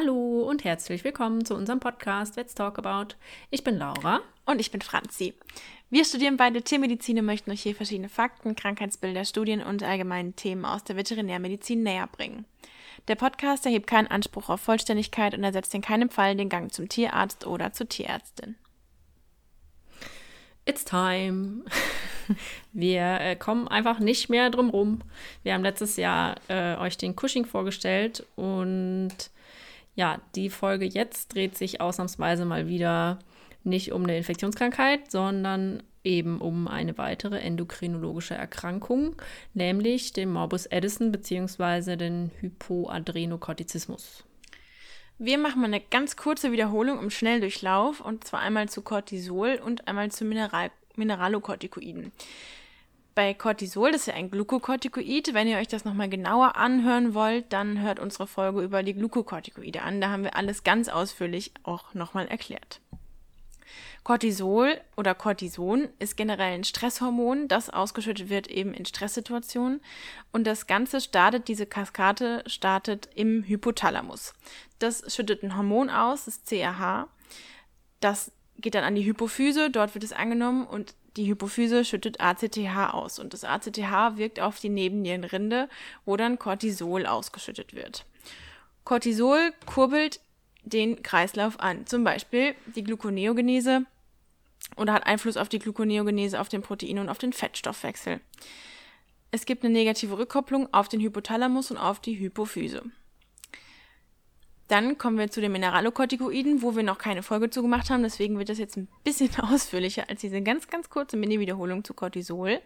Hallo und herzlich willkommen zu unserem Podcast Let's Talk About. Ich bin Laura. Und ich bin Franzi. Wir studieren beide Tiermedizin und möchten euch hier verschiedene Fakten, Krankheitsbilder, Studien und allgemeine Themen aus der Veterinärmedizin näher bringen. Der Podcast erhebt keinen Anspruch auf Vollständigkeit und ersetzt in keinem Fall den Gang zum Tierarzt oder zur Tierärztin. It's time. Wir äh, kommen einfach nicht mehr drum rum. Wir haben letztes Jahr äh, euch den Cushing vorgestellt und ja, die Folge jetzt dreht sich ausnahmsweise mal wieder nicht um eine Infektionskrankheit, sondern eben um eine weitere endokrinologische Erkrankung, nämlich den Morbus Addison bzw. den Hypoadrenokortizismus. Wir machen mal eine ganz kurze Wiederholung im Schnelldurchlauf und zwar einmal zu Cortisol und einmal zu Mineral Mineralokortikoiden. Bei Cortisol, das ist ja ein Glukokortikoid, wenn ihr euch das nochmal genauer anhören wollt, dann hört unsere Folge über die Glukokortikoide an. Da haben wir alles ganz ausführlich auch nochmal erklärt. Cortisol oder Cortison ist generell ein Stresshormon, das ausgeschüttet wird eben in Stresssituationen. Und das Ganze startet, diese Kaskade startet im Hypothalamus. Das schüttet ein Hormon aus, das CRH. Das geht dann an die Hypophyse, dort wird es angenommen und die Hypophyse schüttet ACTH aus. Und das ACTH wirkt auf die Nebennierenrinde, wo dann Cortisol ausgeschüttet wird. Cortisol kurbelt den Kreislauf an. Zum Beispiel die Gluconeogenese oder hat Einfluss auf die Gluconeogenese, auf den Protein- und auf den Fettstoffwechsel. Es gibt eine negative Rückkopplung auf den Hypothalamus und auf die Hypophyse. Dann kommen wir zu den Mineralokortikoiden, wo wir noch keine Folge zu gemacht haben. Deswegen wird das jetzt ein bisschen ausführlicher als diese ganz, ganz kurze Mini-Wiederholung zu Cortisol.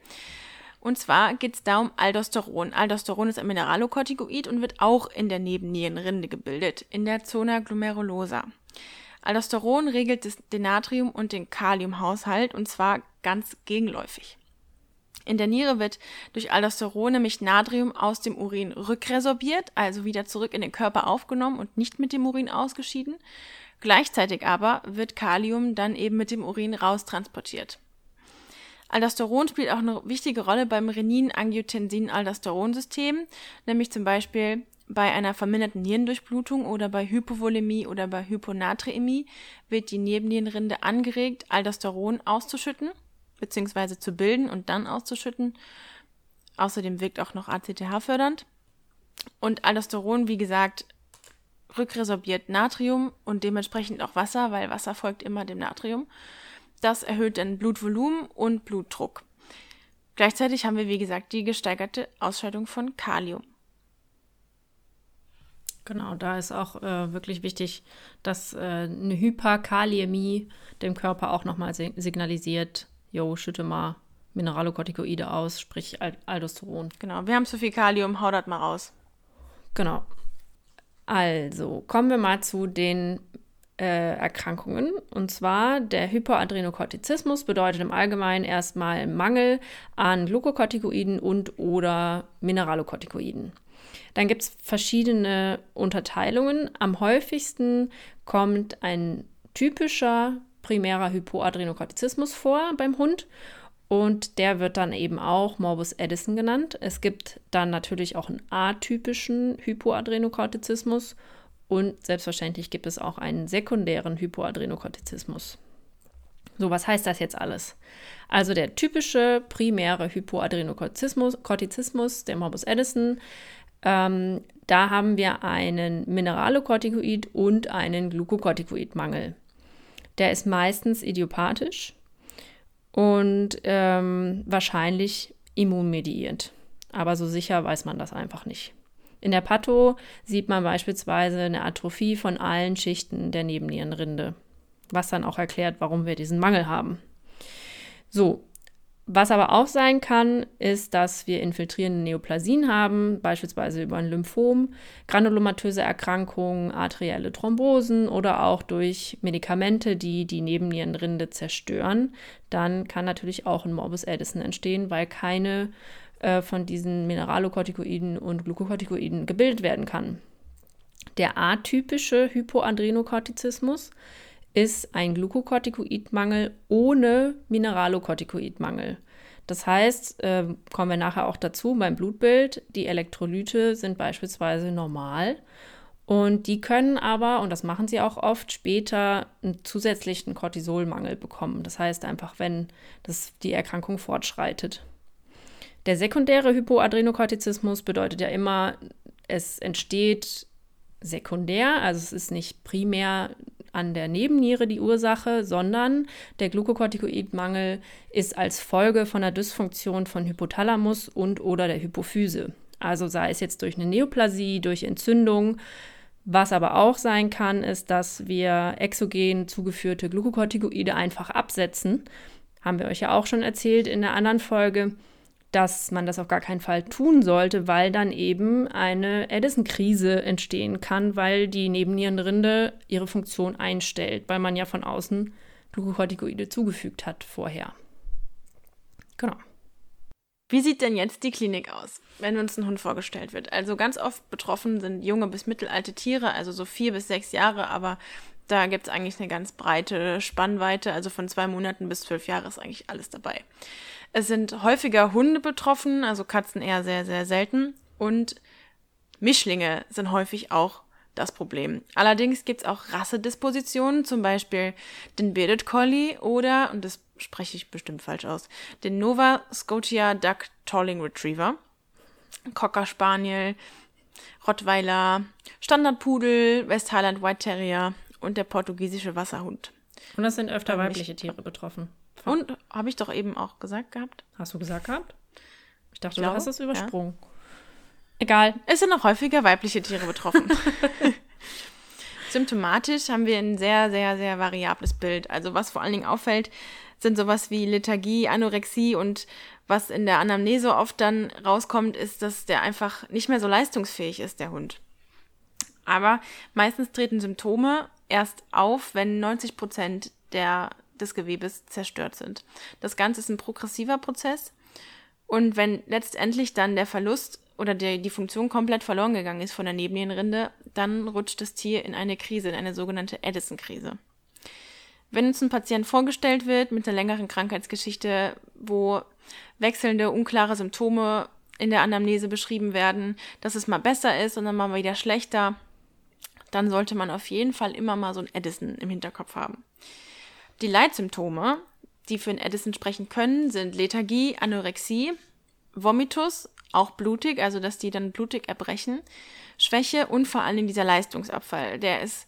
Und zwar geht es da um Aldosteron. Aldosteron ist ein Mineralokortikoid und wird auch in der Nebennierenrinde gebildet, in der Zona glomerulosa. Aldosteron regelt den Natrium- und den Kaliumhaushalt und zwar ganz gegenläufig. In der Niere wird durch Aldosteron nämlich Natrium aus dem Urin rückresorbiert, also wieder zurück in den Körper aufgenommen und nicht mit dem Urin ausgeschieden. Gleichzeitig aber wird Kalium dann eben mit dem Urin raustransportiert. Aldosteron spielt auch eine wichtige Rolle beim Renin-Angiotensin-Aldosteron-System, nämlich zum Beispiel bei einer verminderten Nierendurchblutung oder bei Hypovolemie oder bei Hyponatremie wird die Nebennierenrinde angeregt, Aldosteron auszuschütten bzw. zu bilden und dann auszuschütten. Außerdem wirkt auch noch ACTH fördernd. Und Aldosteron, wie gesagt, rückresorbiert Natrium und dementsprechend auch Wasser, weil Wasser folgt immer dem Natrium. Das erhöht dann Blutvolumen und Blutdruck. Gleichzeitig haben wir, wie gesagt, die gesteigerte Ausscheidung von Kalium. Genau, da ist auch äh, wirklich wichtig, dass äh, eine Hyperkaliämie dem Körper auch nochmal signalisiert, jo, schütte mal Mineralokortikoide aus, sprich Aldosteron. Genau, wir haben zu viel Kalium, hau das mal raus. Genau. Also, kommen wir mal zu den äh, Erkrankungen. Und zwar der Hypoadrenokortizismus bedeutet im Allgemeinen erstmal Mangel an Glukokortikoiden und oder Mineralokortikoiden. Dann gibt es verschiedene Unterteilungen. Am häufigsten kommt ein typischer primärer Hypoadrenokortizismus vor beim Hund und der wird dann eben auch Morbus Addison genannt. Es gibt dann natürlich auch einen atypischen Hypoadrenokortizismus und selbstverständlich gibt es auch einen sekundären Hypoadrenokortizismus. So, was heißt das jetzt alles? Also der typische primäre Hypoadrenokortizismus, der Morbus Addison, ähm, da haben wir einen Mineralokortikoid und einen Glukokortikoidmangel. Der ist meistens idiopathisch und ähm, wahrscheinlich immunmediiert. Aber so sicher weiß man das einfach nicht. In der Patho sieht man beispielsweise eine Atrophie von allen Schichten der Nebennierenrinde, was dann auch erklärt, warum wir diesen Mangel haben. So, was aber auch sein kann, ist, dass wir infiltrierende Neoplasien haben, beispielsweise über ein Lymphom, granulomatöse Erkrankungen, arterielle Thrombosen oder auch durch Medikamente, die die Nebennierenrinde zerstören. Dann kann natürlich auch ein Morbus Addison entstehen, weil keine äh, von diesen Mineralokortikoiden und Glukokortikoiden gebildet werden kann. Der atypische Hypoadrenokortizismus ist ein Glukokortikoidmangel ohne Mineralokortikoidmangel. Das heißt, äh, kommen wir nachher auch dazu beim Blutbild, die Elektrolyte sind beispielsweise normal Und die können aber, und das machen sie auch oft, später einen zusätzlichen Cortisolmangel bekommen. Das heißt einfach, wenn das, die Erkrankung fortschreitet. Der sekundäre Hypoadrenokortizismus bedeutet ja immer, es entsteht sekundär, also es ist nicht primär an der Nebenniere die Ursache, sondern der Glukokortikoidmangel ist als Folge von der Dysfunktion von Hypothalamus und oder der Hypophyse. Also sei es jetzt durch eine Neoplasie, durch Entzündung. Was aber auch sein kann, ist, dass wir exogen zugeführte Glukokortikoide einfach absetzen. Haben wir euch ja auch schon erzählt in der anderen Folge dass man das auf gar keinen Fall tun sollte, weil dann eben eine Addison-Krise entstehen kann, weil die Nebennierenrinde ihre Funktion einstellt, weil man ja von außen Glukokortikoide zugefügt hat vorher. Genau. Wie sieht denn jetzt die Klinik aus, wenn uns ein Hund vorgestellt wird? Also ganz oft betroffen sind junge bis mittelalte Tiere, also so vier bis sechs Jahre, aber da gibt es eigentlich eine ganz breite Spannweite, also von zwei Monaten bis zwölf Jahre ist eigentlich alles dabei. Es sind häufiger Hunde betroffen, also Katzen eher sehr, sehr selten. Und Mischlinge sind häufig auch das Problem. Allerdings gibt es auch Rassedispositionen, zum Beispiel den Bearded Collie oder, und das spreche ich bestimmt falsch aus, den Nova Scotia Duck Tolling Retriever, Cocker Spaniel, Rottweiler, Standardpudel, West Highland White Terrier und der portugiesische Wasserhund. Und das sind öfter weibliche Tiere betroffen. Und habe ich doch eben auch gesagt gehabt. Hast du gesagt gehabt? Ich dachte, ich du hast das übersprungen. Ja. Egal. Es sind noch häufiger weibliche Tiere betroffen. Symptomatisch haben wir ein sehr, sehr, sehr variables Bild. Also was vor allen Dingen auffällt, sind sowas wie Lethargie, Anorexie und was in der Anamnese oft dann rauskommt, ist, dass der einfach nicht mehr so leistungsfähig ist, der Hund. Aber meistens treten Symptome erst auf, wenn 90 Prozent der des Gewebes zerstört sind. Das Ganze ist ein progressiver Prozess und wenn letztendlich dann der Verlust oder der, die Funktion komplett verloren gegangen ist von der Nebennierenrinde, dann rutscht das Tier in eine Krise, in eine sogenannte Addison-Krise. Wenn uns ein Patient vorgestellt wird mit einer längeren Krankheitsgeschichte, wo wechselnde, unklare Symptome in der Anamnese beschrieben werden, dass es mal besser ist und dann mal wieder schlechter, dann sollte man auf jeden Fall immer mal so ein Addison im Hinterkopf haben. Die Leitsymptome, die für den Addison sprechen können, sind Lethargie, Anorexie, Vomitus, auch blutig, also dass die dann blutig erbrechen, Schwäche und vor allem dieser Leistungsabfall. Der ist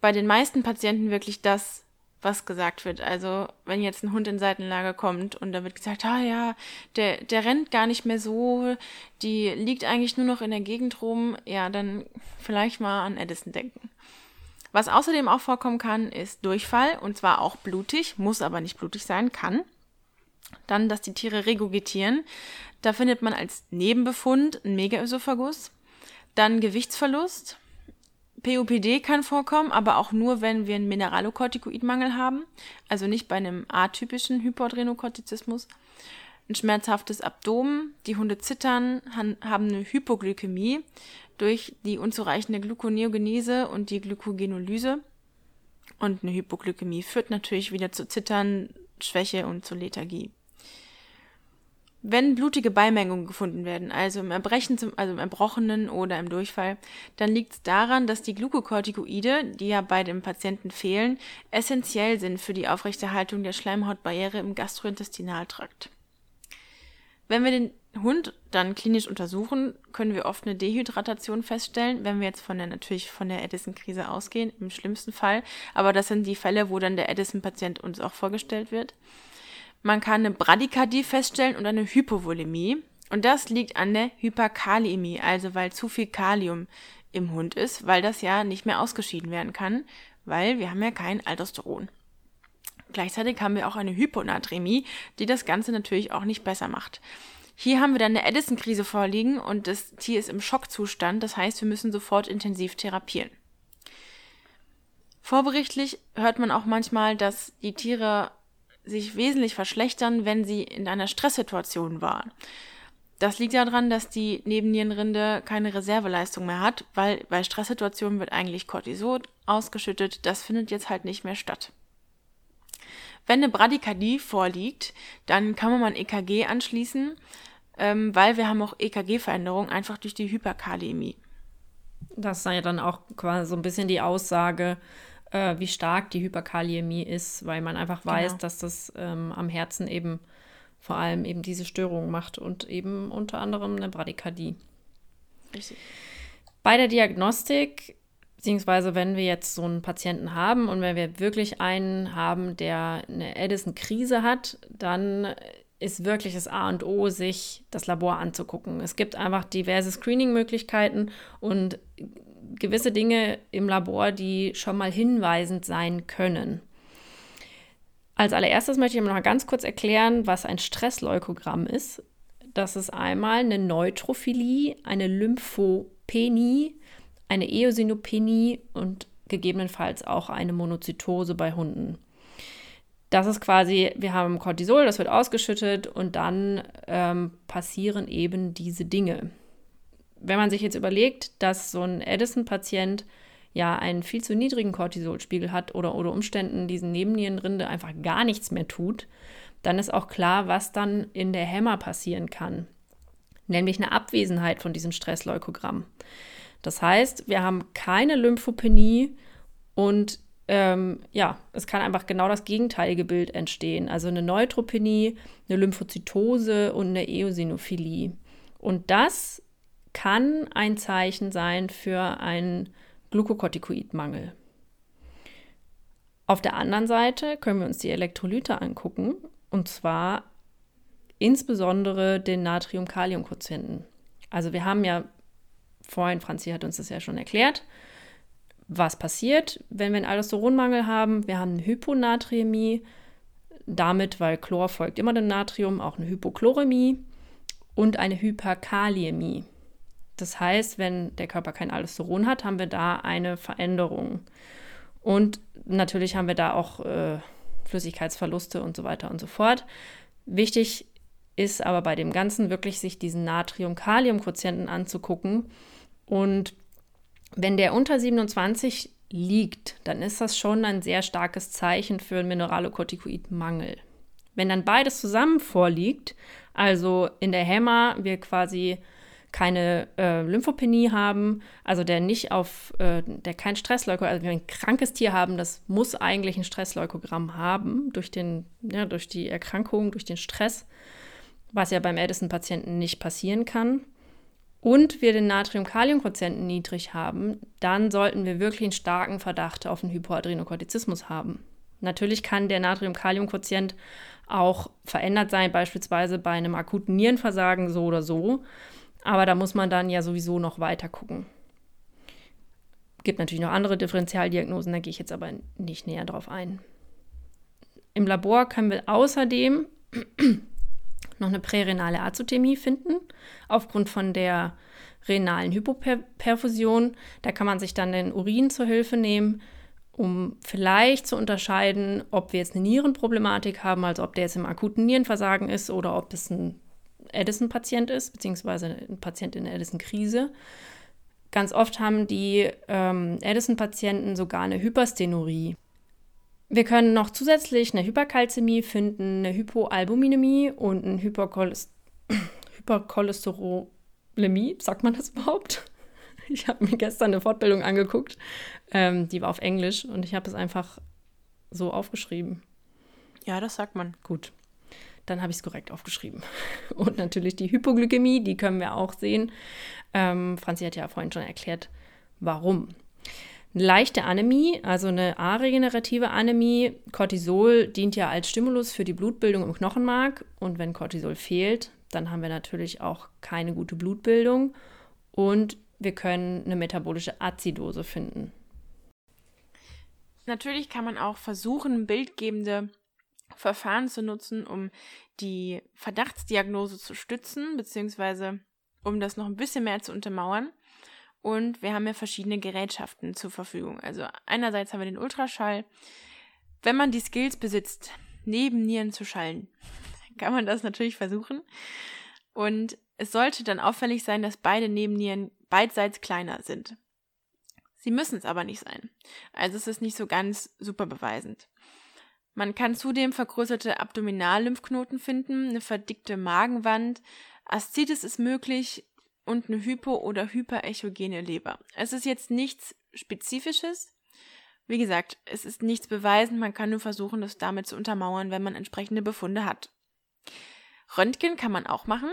bei den meisten Patienten wirklich das, was gesagt wird. Also wenn jetzt ein Hund in Seitenlage kommt und da wird gesagt, ah ja, der, der rennt gar nicht mehr so, die liegt eigentlich nur noch in der Gegend rum, ja, dann vielleicht mal an Edison denken. Was außerdem auch vorkommen kann, ist Durchfall und zwar auch blutig, muss aber nicht blutig sein, kann. Dann, dass die Tiere regurgitieren. Da findet man als Nebenbefund einen Megaösophagus. Dann Gewichtsverlust. PUPD kann vorkommen, aber auch nur, wenn wir einen Mineralokortikoidmangel haben, also nicht bei einem atypischen Hypoadrenokortizismus. Ein schmerzhaftes Abdomen, die Hunde zittern, haben eine Hypoglykämie durch die unzureichende Gluconeogenese und die Glykogenolyse. Und eine Hypoglykämie führt natürlich wieder zu Zittern, Schwäche und zu Lethargie. Wenn blutige Beimengungen gefunden werden, also im Erbrechen, zum, also im Erbrochenen oder im Durchfall, dann liegt es daran, dass die Glukokortikoide, die ja bei dem Patienten fehlen, essentiell sind für die Aufrechterhaltung der Schleimhautbarriere im Gastrointestinaltrakt. Wenn wir den Hund dann klinisch untersuchen, können wir oft eine Dehydratation feststellen, wenn wir jetzt von der natürlich von der Addison-Krise ausgehen, im schlimmsten Fall. Aber das sind die Fälle, wo dann der Addison-Patient uns auch vorgestellt wird. Man kann eine Bradykardie feststellen und eine Hypovolemie. Und das liegt an der Hyperkaliämie, also weil zu viel Kalium im Hund ist, weil das ja nicht mehr ausgeschieden werden kann, weil wir haben ja kein Aldosteron. Gleichzeitig haben wir auch eine Hyponatremie, die das Ganze natürlich auch nicht besser macht. Hier haben wir dann eine Addison-Krise vorliegen und das Tier ist im Schockzustand. Das heißt, wir müssen sofort intensiv therapieren. Vorberichtlich hört man auch manchmal, dass die Tiere sich wesentlich verschlechtern, wenn sie in einer Stresssituation waren. Das liegt daran, dass die Nebennierenrinde keine Reserveleistung mehr hat, weil bei Stresssituationen wird eigentlich Cortisol ausgeschüttet. Das findet jetzt halt nicht mehr statt. Wenn eine Bradykardie vorliegt, dann kann man mal ein EKG anschließen, ähm, weil wir haben auch EKG-Veränderungen einfach durch die Hyperkalämie. Das sei ja dann auch quasi so ein bisschen die Aussage, äh, wie stark die Hyperkaliämie ist, weil man einfach weiß, genau. dass das ähm, am Herzen eben vor allem eben diese Störungen macht und eben unter anderem eine Bradykardie. Richtig. Bei der Diagnostik, beziehungsweise wenn wir jetzt so einen Patienten haben und wenn wir wirklich einen haben, der eine Edison-Krise hat, dann ist wirklich das A und O, sich das Labor anzugucken. Es gibt einfach diverse Screening-Möglichkeiten und gewisse Dinge im Labor, die schon mal hinweisend sein können. Als allererstes möchte ich noch ganz kurz erklären, was ein Stressleukogramm ist. Das ist einmal eine Neutrophilie, eine Lymphopenie, eine Eosinopenie und gegebenenfalls auch eine Monozytose bei Hunden. Das ist quasi, wir haben Cortisol, das wird ausgeschüttet und dann ähm, passieren eben diese Dinge. Wenn man sich jetzt überlegt, dass so ein Edison-Patient ja einen viel zu niedrigen Cortisolspiegel hat oder unter Umständen diesen Nebennierenrinde einfach gar nichts mehr tut, dann ist auch klar, was dann in der Hämmer passieren kann. Nämlich eine Abwesenheit von diesem Stressleukogramm. Das heißt, wir haben keine Lymphopenie und ähm, ja, es kann einfach genau das gegenteilige Bild entstehen. Also eine Neutropenie, eine Lymphozytose und eine Eosinophilie. Und das kann ein Zeichen sein für einen Glukokortikoidmangel. Auf der anderen Seite können wir uns die Elektrolyte angucken, und zwar insbesondere den Natrium-Kalium-Quotienten. Also wir haben ja vorhin, Franzi hat uns das ja schon erklärt, was passiert, wenn wir einen Aldosteronmangel haben. Wir haben eine Hyponatriämie, damit, weil Chlor folgt immer dem Natrium, auch eine Hypochloremie und eine Hyperkaliämie. Das heißt, wenn der Körper kein Aldosteron hat, haben wir da eine Veränderung. Und natürlich haben wir da auch äh, Flüssigkeitsverluste und so weiter und so fort. Wichtig ist aber bei dem Ganzen wirklich, sich diesen Natrium-Kalium-Quotienten anzugucken. Und wenn der unter 27 liegt, dann ist das schon ein sehr starkes Zeichen für einen Mineralokortikoidmangel. Wenn dann beides zusammen vorliegt, also in der Hämmer wir quasi keine äh, Lymphopenie haben, also der nicht auf, äh, der kein Stressleukogramm, also wir ein krankes Tier haben, das muss eigentlich ein Stressleukogramm haben durch den, ja, durch die Erkrankung, durch den Stress, was ja beim Edison-Patienten nicht passieren kann. Und wir den Natrium-Kalium-Quotienten niedrig haben, dann sollten wir wirklich einen starken Verdacht auf einen Hypoadrenokortizismus haben. Natürlich kann der Natrium-Kalium-Quotient auch verändert sein, beispielsweise bei einem akuten Nierenversagen so oder so. Aber da muss man dann ja sowieso noch weiter gucken. Gibt natürlich noch andere Differentialdiagnosen, da gehe ich jetzt aber nicht näher drauf ein. Im Labor können wir außerdem noch eine prärenale Azotemie finden, aufgrund von der renalen Hypoperfusion. Da kann man sich dann den Urin zur Hilfe nehmen, um vielleicht zu unterscheiden, ob wir jetzt eine Nierenproblematik haben, also ob der jetzt im akuten Nierenversagen ist oder ob es ein Edison-Patient ist, beziehungsweise ein Patient in der Edison-Krise. Ganz oft haben die ähm, Edison-Patienten sogar eine Hyperstenurie. Wir können noch zusätzlich eine Hyperkalzämie finden, eine Hypoalbuminämie und eine Hypercholest Hypercholesterolemie. Sagt man das überhaupt? Ich habe mir gestern eine Fortbildung angeguckt, ähm, die war auf Englisch und ich habe es einfach so aufgeschrieben. Ja, das sagt man. Gut dann habe ich es korrekt aufgeschrieben. Und natürlich die Hypoglykämie, die können wir auch sehen. Ähm, Franzi hat ja vorhin schon erklärt, warum. Eine leichte Anämie, also eine aregenerative Anämie. Cortisol dient ja als Stimulus für die Blutbildung im Knochenmark. Und wenn Cortisol fehlt, dann haben wir natürlich auch keine gute Blutbildung. Und wir können eine metabolische Azidose finden. Natürlich kann man auch versuchen, bildgebende Verfahren zu nutzen, um die Verdachtsdiagnose zu stützen, beziehungsweise um das noch ein bisschen mehr zu untermauern. Und wir haben ja verschiedene Gerätschaften zur Verfügung. Also einerseits haben wir den Ultraschall. Wenn man die Skills besitzt, neben Nieren zu schallen, kann man das natürlich versuchen. Und es sollte dann auffällig sein, dass beide Nebennieren beidseits kleiner sind. Sie müssen es aber nicht sein. Also es ist nicht so ganz super beweisend. Man kann zudem vergrößerte Abdominallymphknoten finden, eine verdickte Magenwand. Aszites ist möglich, und eine hypo- oder hyperechogene Leber. Es ist jetzt nichts Spezifisches. Wie gesagt, es ist nichts beweisen, man kann nur versuchen, das damit zu untermauern, wenn man entsprechende Befunde hat. Röntgen kann man auch machen.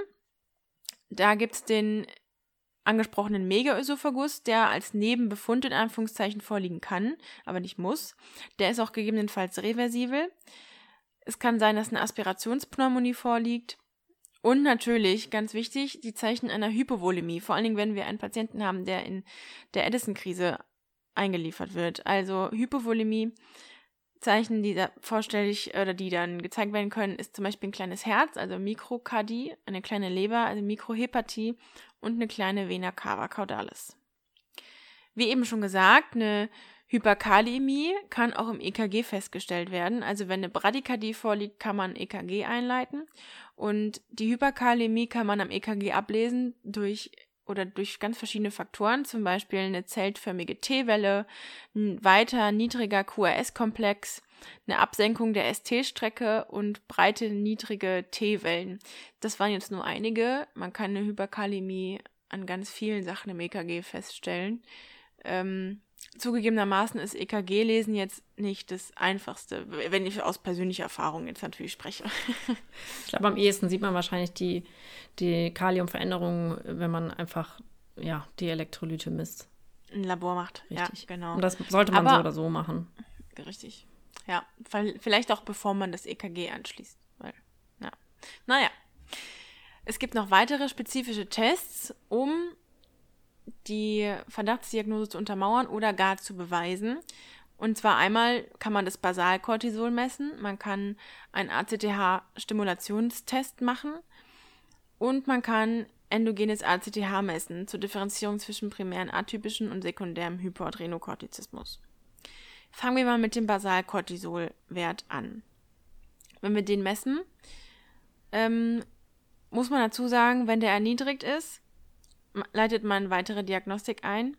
Da gibt es den angesprochenen Megaösophagus, der als Nebenbefund in Anführungszeichen vorliegen kann, aber nicht muss. Der ist auch gegebenenfalls reversibel. Es kann sein, dass eine Aspirationspneumonie vorliegt. Und natürlich, ganz wichtig, die Zeichen einer Hypovolemie. Vor allen Dingen, wenn wir einen Patienten haben, der in der Edison-Krise eingeliefert wird. Also Hypovolemie, Zeichen, die da vorstellig oder die dann gezeigt werden können, ist zum Beispiel ein kleines Herz, also Mikrokardie, eine kleine Leber, also Mikrohepatie und eine kleine Vena cava caudalis. Wie eben schon gesagt, eine Hyperkalämie kann auch im EKG festgestellt werden. Also wenn eine Bradykardie vorliegt, kann man EKG einleiten. Und die Hyperkalämie kann man am EKG ablesen durch oder durch ganz verschiedene Faktoren, zum Beispiel eine zeltförmige T-Welle, ein weiter niedriger QRS-Komplex, eine Absenkung der ST-Strecke und breite niedrige T-Wellen. Das waren jetzt nur einige. Man kann eine Hyperkalämie an ganz vielen Sachen im EKG feststellen. Ähm, Zugegebenermaßen ist EKG-Lesen jetzt nicht das Einfachste, wenn ich aus persönlicher Erfahrung jetzt natürlich spreche. ich glaube, am ehesten sieht man wahrscheinlich die, die Kaliumveränderungen, wenn man einfach ja, die Elektrolyte misst. Ein Labor macht. Richtig. Ja, genau. Und das sollte man Aber, so oder so machen. Richtig. Ja, vielleicht auch bevor man das EKG anschließt. Weil, ja. Naja. Es gibt noch weitere spezifische Tests, um die Verdachtsdiagnose zu untermauern oder gar zu beweisen. Und zwar einmal kann man das Basalcortisol messen, man kann einen ACTH-Stimulationstest machen und man kann endogenes ACTH messen zur Differenzierung zwischen primären atypischen und sekundärem Hypoadrenokortizismus. Fangen wir mal mit dem Basalcortisolwert an. Wenn wir den messen, ähm, muss man dazu sagen, wenn der erniedrigt ist, leitet man weitere Diagnostik ein.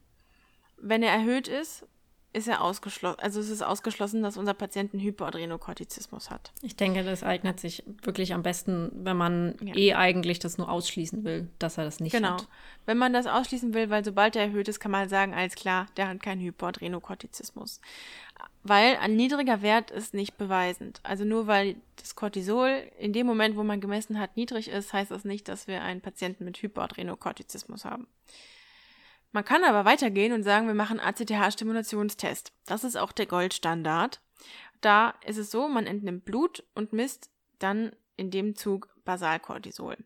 Wenn er erhöht ist, ist er ausgeschlossen. Also es ist ausgeschlossen, dass unser Patient einen Hypoadrenokortizismus hat. Ich denke, das eignet sich wirklich am besten, wenn man ja. eh eigentlich das nur ausschließen will, dass er das nicht genau. hat. Genau. Wenn man das ausschließen will, weil sobald er erhöht ist, kann man sagen, alles klar, der hat keinen Hypoadrenokortizismus. Weil ein niedriger Wert ist nicht beweisend. Also nur weil das Cortisol in dem Moment, wo man gemessen hat, niedrig ist, heißt das nicht, dass wir einen Patienten mit Hypoadrenokortizismus haben. Man kann aber weitergehen und sagen, wir machen ACTH-Stimulationstest. Das ist auch der Goldstandard. Da ist es so, man entnimmt Blut und misst dann in dem Zug Basalcortisol.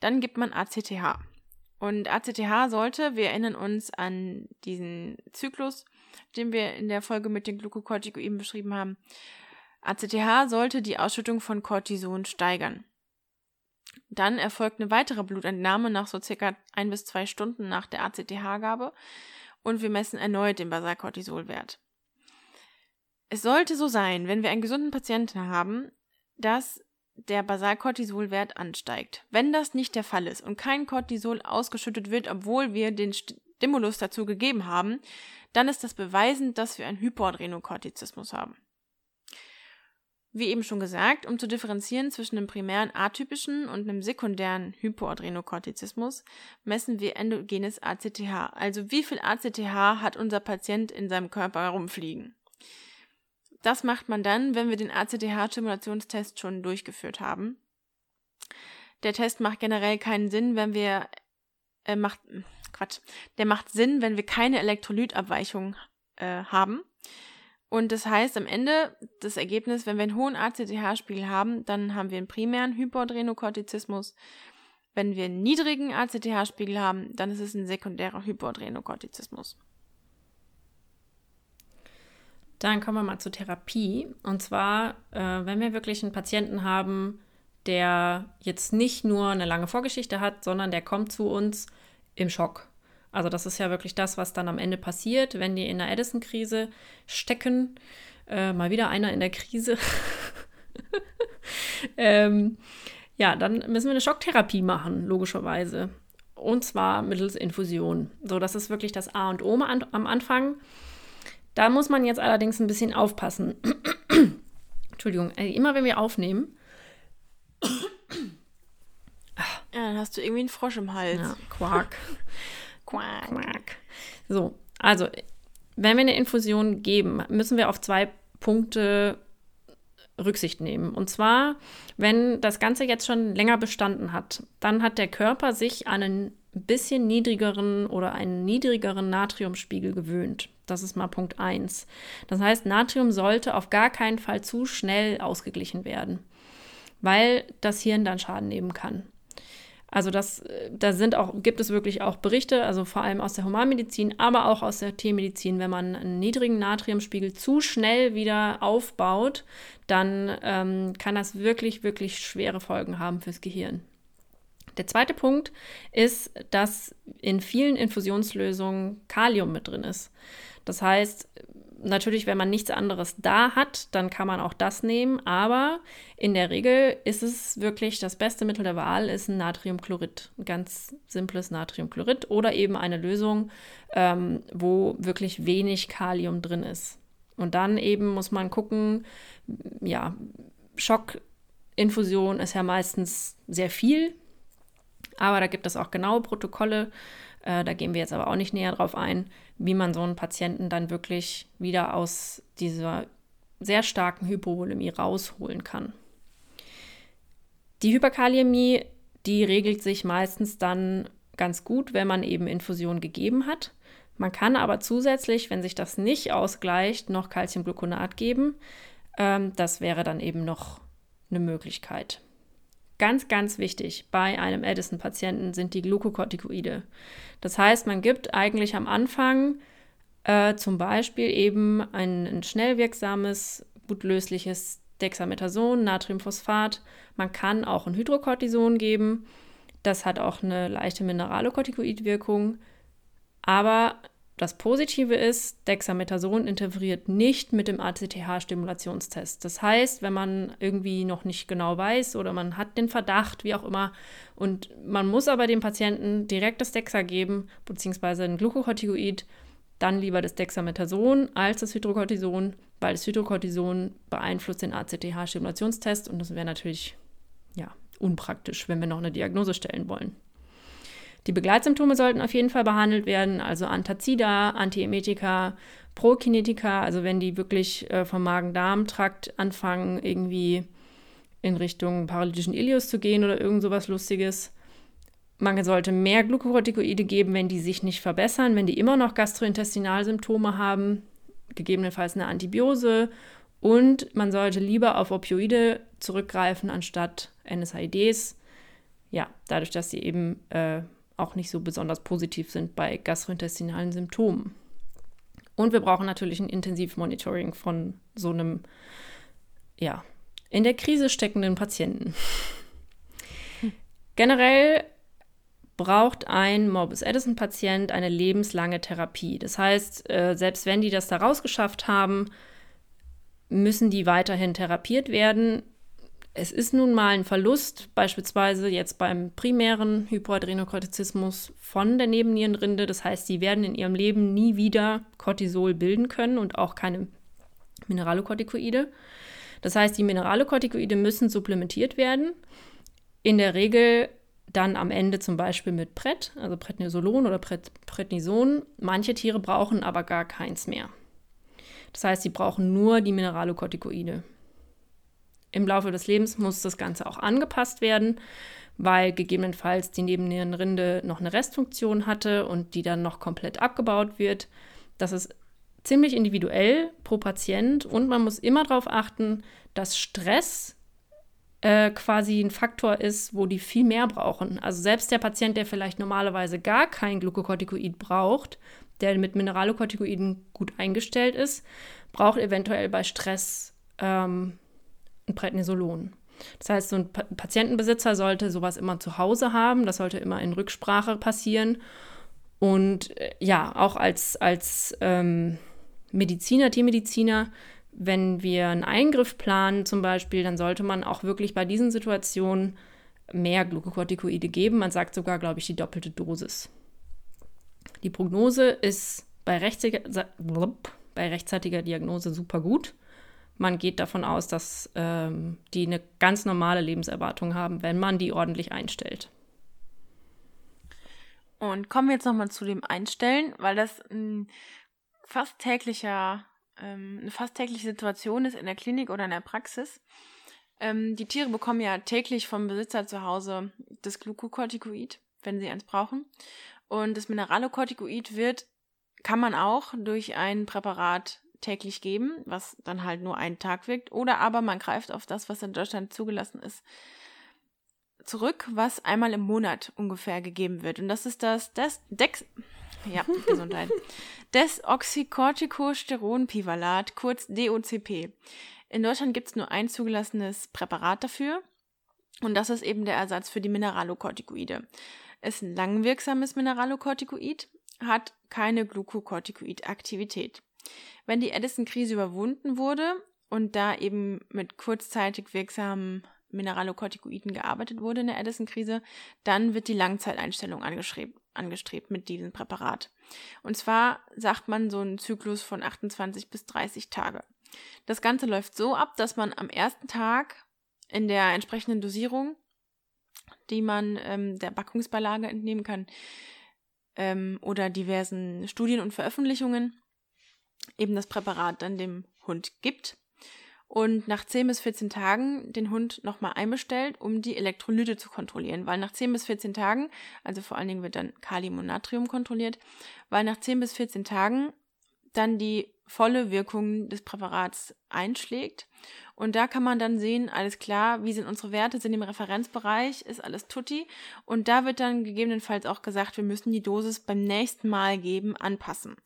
Dann gibt man ACTH. Und ACTH sollte, wir erinnern uns an diesen Zyklus, den wir in der Folge mit den Glukokortikoiden beschrieben haben. ACTH sollte die Ausschüttung von Cortison steigern. Dann erfolgt eine weitere Blutentnahme nach so circa ein bis zwei Stunden nach der ACTH-Gabe und wir messen erneut den Basalcortisolwert. Es sollte so sein, wenn wir einen gesunden Patienten haben, dass der Basalcortisolwert ansteigt. Wenn das nicht der Fall ist und kein Cortisol ausgeschüttet wird, obwohl wir den Stimulus dazu gegeben haben, dann ist das beweisend, dass wir einen Hypoadrenokortizismus haben. Wie eben schon gesagt, um zu differenzieren zwischen einem primären atypischen und einem sekundären Hypoadrenokortizismus, messen wir endogenes ACTH, also wie viel ACTH hat unser Patient in seinem Körper herumfliegen. Das macht man dann, wenn wir den ACTH-Stimulationstest schon durchgeführt haben. Der Test macht generell keinen Sinn, wenn wir äh, macht Quatsch, der macht Sinn, wenn wir keine Elektrolytabweichung äh, haben. Und das heißt am Ende das Ergebnis, wenn wir einen hohen ACTH-Spiegel haben, dann haben wir einen primären Hypoadrenokortizismus. Wenn wir einen niedrigen ACTH-Spiegel haben, dann ist es ein sekundärer Hypoadrenokortizismus. Dann kommen wir mal zur Therapie. Und zwar, äh, wenn wir wirklich einen Patienten haben, der jetzt nicht nur eine lange Vorgeschichte hat, sondern der kommt zu uns im Schock. Also das ist ja wirklich das, was dann am Ende passiert, wenn die in der Edison-Krise stecken. Äh, mal wieder einer in der Krise. ähm, ja, dann müssen wir eine Schocktherapie machen, logischerweise. Und zwar mittels Infusion. So, das ist wirklich das A und O am Anfang. Da muss man jetzt allerdings ein bisschen aufpassen. Entschuldigung, immer wenn wir aufnehmen, Ja, dann hast du irgendwie einen Frosch im Hals. Ja, Quark. Quack. Quark. So, also, wenn wir eine Infusion geben, müssen wir auf zwei Punkte Rücksicht nehmen. Und zwar, wenn das Ganze jetzt schon länger bestanden hat, dann hat der Körper sich an einen bisschen niedrigeren oder einen niedrigeren Natriumspiegel gewöhnt. Das ist mal Punkt 1. Das heißt, Natrium sollte auf gar keinen Fall zu schnell ausgeglichen werden, weil das Hirn dann Schaden nehmen kann. Also das, da sind auch, gibt es wirklich auch Berichte, also vor allem aus der Humanmedizin, aber auch aus der Tiermedizin, wenn man einen niedrigen Natriumspiegel zu schnell wieder aufbaut, dann ähm, kann das wirklich, wirklich schwere Folgen haben fürs Gehirn. Der zweite Punkt ist, dass in vielen Infusionslösungen Kalium mit drin ist. Das heißt, natürlich, wenn man nichts anderes da hat, dann kann man auch das nehmen. Aber in der Regel ist es wirklich das beste Mittel der Wahl, ist ein Natriumchlorid. Ein ganz simples Natriumchlorid oder eben eine Lösung, ähm, wo wirklich wenig Kalium drin ist. Und dann eben muss man gucken, ja, Schockinfusion ist ja meistens sehr viel, aber da gibt es auch genaue Protokolle. Äh, da gehen wir jetzt aber auch nicht näher drauf ein wie man so einen Patienten dann wirklich wieder aus dieser sehr starken Hypovolemie rausholen kann. Die Hyperkaliämie, die regelt sich meistens dann ganz gut, wenn man eben Infusion gegeben hat. Man kann aber zusätzlich, wenn sich das nicht ausgleicht, noch Calciumgluconat geben. Ähm, das wäre dann eben noch eine Möglichkeit. Ganz, ganz wichtig bei einem Addison-Patienten sind die Glukokortikoide. Das heißt, man gibt eigentlich am Anfang äh, zum Beispiel eben ein, ein schnell wirksames, gut lösliches Dexamethason, Natriumphosphat. Man kann auch ein Hydrocortison geben. Das hat auch eine leichte Mineralokortikoidwirkung. Aber das Positive ist, Dexamethason interferiert nicht mit dem ACTH-Stimulationstest. Das heißt, wenn man irgendwie noch nicht genau weiß oder man hat den Verdacht, wie auch immer, und man muss aber dem Patienten direkt das Dexa geben, beziehungsweise ein Glucocorticoid, dann lieber das Dexamethason als das Hydrocortison, weil das Hydrocortison beeinflusst den ACTH-Stimulationstest und das wäre natürlich ja, unpraktisch, wenn wir noch eine Diagnose stellen wollen. Die Begleitsymptome sollten auf jeden Fall behandelt werden, also Antazida, Antiemetika, Prokinetika, also wenn die wirklich äh, vom Magen-Darm-Trakt anfangen, irgendwie in Richtung paralytischen Ilius zu gehen oder irgend sowas Lustiges. Man sollte mehr Glukokortikoide geben, wenn die sich nicht verbessern, wenn die immer noch Gastrointestinalsymptome haben, gegebenenfalls eine Antibiose. Und man sollte lieber auf Opioide zurückgreifen anstatt NSAIDs. Ja, dadurch, dass sie eben äh, auch nicht so besonders positiv sind bei gastrointestinalen Symptomen. Und wir brauchen natürlich ein Intensivmonitoring von so einem, ja, in der Krise steckenden Patienten. Generell braucht ein Morbus Addison-Patient eine lebenslange Therapie. Das heißt, äh, selbst wenn die das da rausgeschafft haben, müssen die weiterhin therapiert werden es ist nun mal ein Verlust, beispielsweise jetzt beim primären Hypoadrenokortizismus von der Nebennierenrinde. Das heißt, sie werden in ihrem Leben nie wieder Cortisol bilden können und auch keine Mineralokortikoide. Das heißt, die Mineralokortikoide müssen supplementiert werden. In der Regel dann am Ende zum Beispiel mit Pret, also Prednisolon oder Pret Prednison. Manche Tiere brauchen aber gar keins mehr. Das heißt, sie brauchen nur die Mineralokortikoide. Im Laufe des Lebens muss das Ganze auch angepasst werden, weil gegebenenfalls die Nebennierenrinde noch eine Restfunktion hatte und die dann noch komplett abgebaut wird. Das ist ziemlich individuell pro Patient und man muss immer darauf achten, dass Stress äh, quasi ein Faktor ist, wo die viel mehr brauchen. Also selbst der Patient, der vielleicht normalerweise gar kein Glukokortikoid braucht, der mit Mineralokortikoiden gut eingestellt ist, braucht eventuell bei Stress ähm, ein Prednisolon. Das heißt, so ein Patientenbesitzer sollte sowas immer zu Hause haben. Das sollte immer in Rücksprache passieren. Und äh, ja, auch als, als ähm, Mediziner, Tiermediziner, wenn wir einen Eingriff planen zum Beispiel, dann sollte man auch wirklich bei diesen Situationen mehr Glukokortikoide geben. Man sagt sogar, glaube ich, die doppelte Dosis. Die Prognose ist bei rechtzeitiger, bei rechtzeitiger Diagnose super gut man geht davon aus, dass ähm, die eine ganz normale Lebenserwartung haben, wenn man die ordentlich einstellt. Und kommen wir jetzt nochmal zu dem Einstellen, weil das ein fast täglicher, ähm, eine fast tägliche Situation ist in der Klinik oder in der Praxis. Ähm, die Tiere bekommen ja täglich vom Besitzer zu Hause das Glucocorticoid, wenn sie eins brauchen. Und das Mineralocorticoid wird, kann man auch durch ein Präparat täglich geben, was dann halt nur einen Tag wirkt. Oder aber man greift auf das, was in Deutschland zugelassen ist, zurück, was einmal im Monat ungefähr gegeben wird. Und das ist das Des Dex ja, Gesundheit. Desoxycorticosteronpivalat, kurz DOCP. In Deutschland gibt es nur ein zugelassenes Präparat dafür. Und das ist eben der Ersatz für die Mineralokortikoide. Ist ein langwirksames Mineralokortikoid, hat keine Glucocorticoid-Aktivität. Wenn die Edison-Krise überwunden wurde und da eben mit kurzzeitig wirksamen Mineralokortikoiden gearbeitet wurde in der Edison-Krise, dann wird die Langzeiteinstellung angestrebt, mit diesem Präparat. Und zwar sagt man so einen Zyklus von 28 bis 30 Tage. Das Ganze läuft so ab, dass man am ersten Tag in der entsprechenden Dosierung, die man ähm, der Packungsbeilage entnehmen kann, ähm, oder diversen Studien und Veröffentlichungen, eben das Präparat dann dem Hund gibt und nach 10 bis 14 Tagen den Hund nochmal einbestellt, um die Elektrolyte zu kontrollieren. Weil nach 10 bis 14 Tagen, also vor allen Dingen wird dann Kalium und Natrium kontrolliert, weil nach 10 bis 14 Tagen dann die volle Wirkung des Präparats einschlägt. Und da kann man dann sehen, alles klar, wie sind unsere Werte, sind im Referenzbereich, ist alles tutti. Und da wird dann gegebenenfalls auch gesagt, wir müssen die Dosis beim nächsten Mal geben anpassen.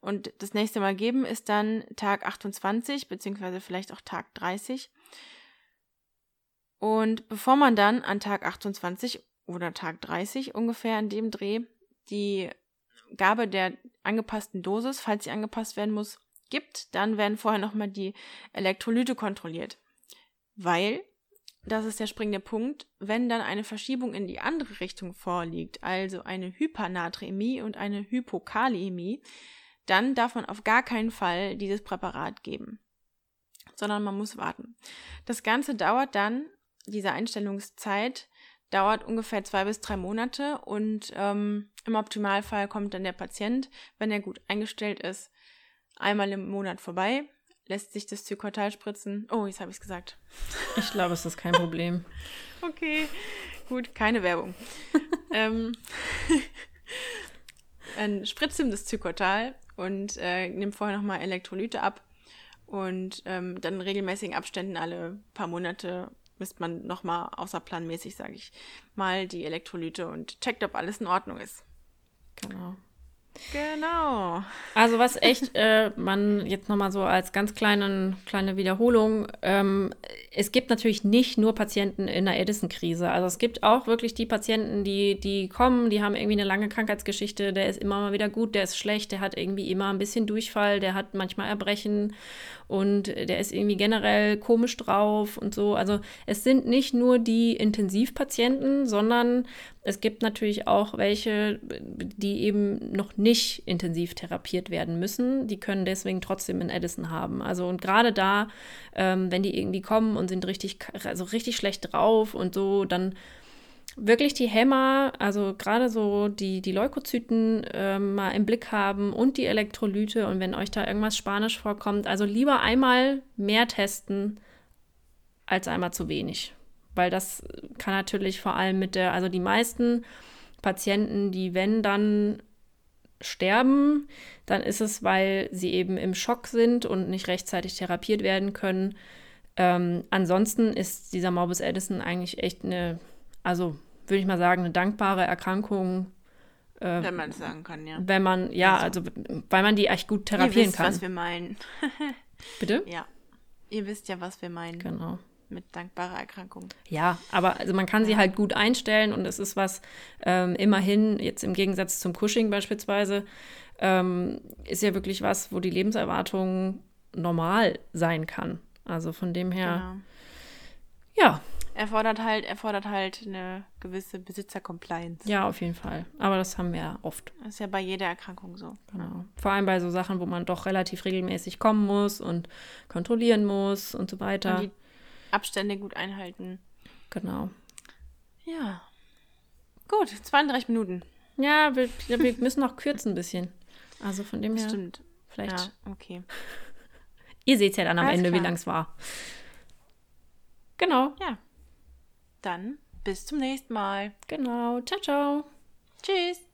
Und das nächste Mal geben ist dann Tag 28, beziehungsweise vielleicht auch Tag 30. Und bevor man dann an Tag 28 oder Tag 30 ungefähr in dem Dreh die Gabe der angepassten Dosis, falls sie angepasst werden muss, gibt, dann werden vorher nochmal die Elektrolyte kontrolliert. Weil, das ist der springende Punkt, wenn dann eine Verschiebung in die andere Richtung vorliegt, also eine Hypernatremie und eine Hypokaliämie, dann darf man auf gar keinen Fall dieses Präparat geben, sondern man muss warten. Das Ganze dauert dann, diese Einstellungszeit dauert ungefähr zwei bis drei Monate und ähm, im Optimalfall kommt dann der Patient, wenn er gut eingestellt ist, einmal im Monat vorbei, lässt sich das Zykortal spritzen. Oh, jetzt habe ich es gesagt. Ich glaube, es ist kein Problem. okay, gut, keine Werbung. ähm, dann spritzt ihm das Zykortal und äh, nimmt vorher nochmal Elektrolyte ab und ähm, dann in regelmäßigen Abständen alle paar Monate misst man nochmal außerplanmäßig, sage ich mal, die Elektrolyte und checkt, ob alles in Ordnung ist. Genau. Genau. Also was echt, äh, man jetzt nochmal so als ganz kleinen, kleine Wiederholung, ähm, es gibt natürlich nicht nur Patienten in der Edison-Krise. Also es gibt auch wirklich die Patienten, die, die kommen, die haben irgendwie eine lange Krankheitsgeschichte, der ist immer mal wieder gut, der ist schlecht, der hat irgendwie immer ein bisschen Durchfall, der hat manchmal Erbrechen und der ist irgendwie generell komisch drauf und so. Also es sind nicht nur die Intensivpatienten, sondern es gibt natürlich auch welche, die eben noch nicht intensiv therapiert werden müssen. Die können deswegen trotzdem in Edison haben. Also und gerade da, ähm, wenn die irgendwie kommen und sind richtig, also richtig schlecht drauf und so, dann wirklich die Hämmer, also gerade so die, die Leukozyten äh, mal im Blick haben und die Elektrolyte und wenn euch da irgendwas Spanisch vorkommt, also lieber einmal mehr testen als einmal zu wenig weil das kann natürlich vor allem mit der, also die meisten Patienten, die wenn dann sterben, dann ist es, weil sie eben im Schock sind und nicht rechtzeitig therapiert werden können. Ähm, ansonsten ist dieser Morbus Addison eigentlich echt eine, also würde ich mal sagen, eine dankbare Erkrankung. Äh, wenn man es sagen kann, ja. Wenn man, ja, also, also weil man die echt gut therapieren Ihr wisst, kann. was wir meinen. Bitte? Ja. Ihr wisst ja, was wir meinen. Genau mit dankbarer Erkrankung. Ja, aber also man kann sie halt gut einstellen und es ist was, ähm, immerhin, jetzt im Gegensatz zum Cushing beispielsweise, ähm, ist ja wirklich was, wo die Lebenserwartung normal sein kann. Also von dem her, genau. ja. Erfordert halt, erfordert halt eine gewisse Besitzer-Compliance. Ja, auf jeden Fall. Aber das haben wir ja oft. Das ist ja bei jeder Erkrankung so. Genau. Vor allem bei so Sachen, wo man doch relativ regelmäßig kommen muss und kontrollieren muss und so weiter. Und die Abstände gut einhalten. Genau. Ja. Gut, 32 Minuten. Ja, wir, wir müssen noch kürzen ein bisschen. Also von dem her. Stimmt. Vielleicht. Ja, okay. Ihr seht ja dann am Alles Ende, wie klar. lang es war. Genau, Ja. Dann bis zum nächsten Mal. genau. Ciao, ciao. Tschüss.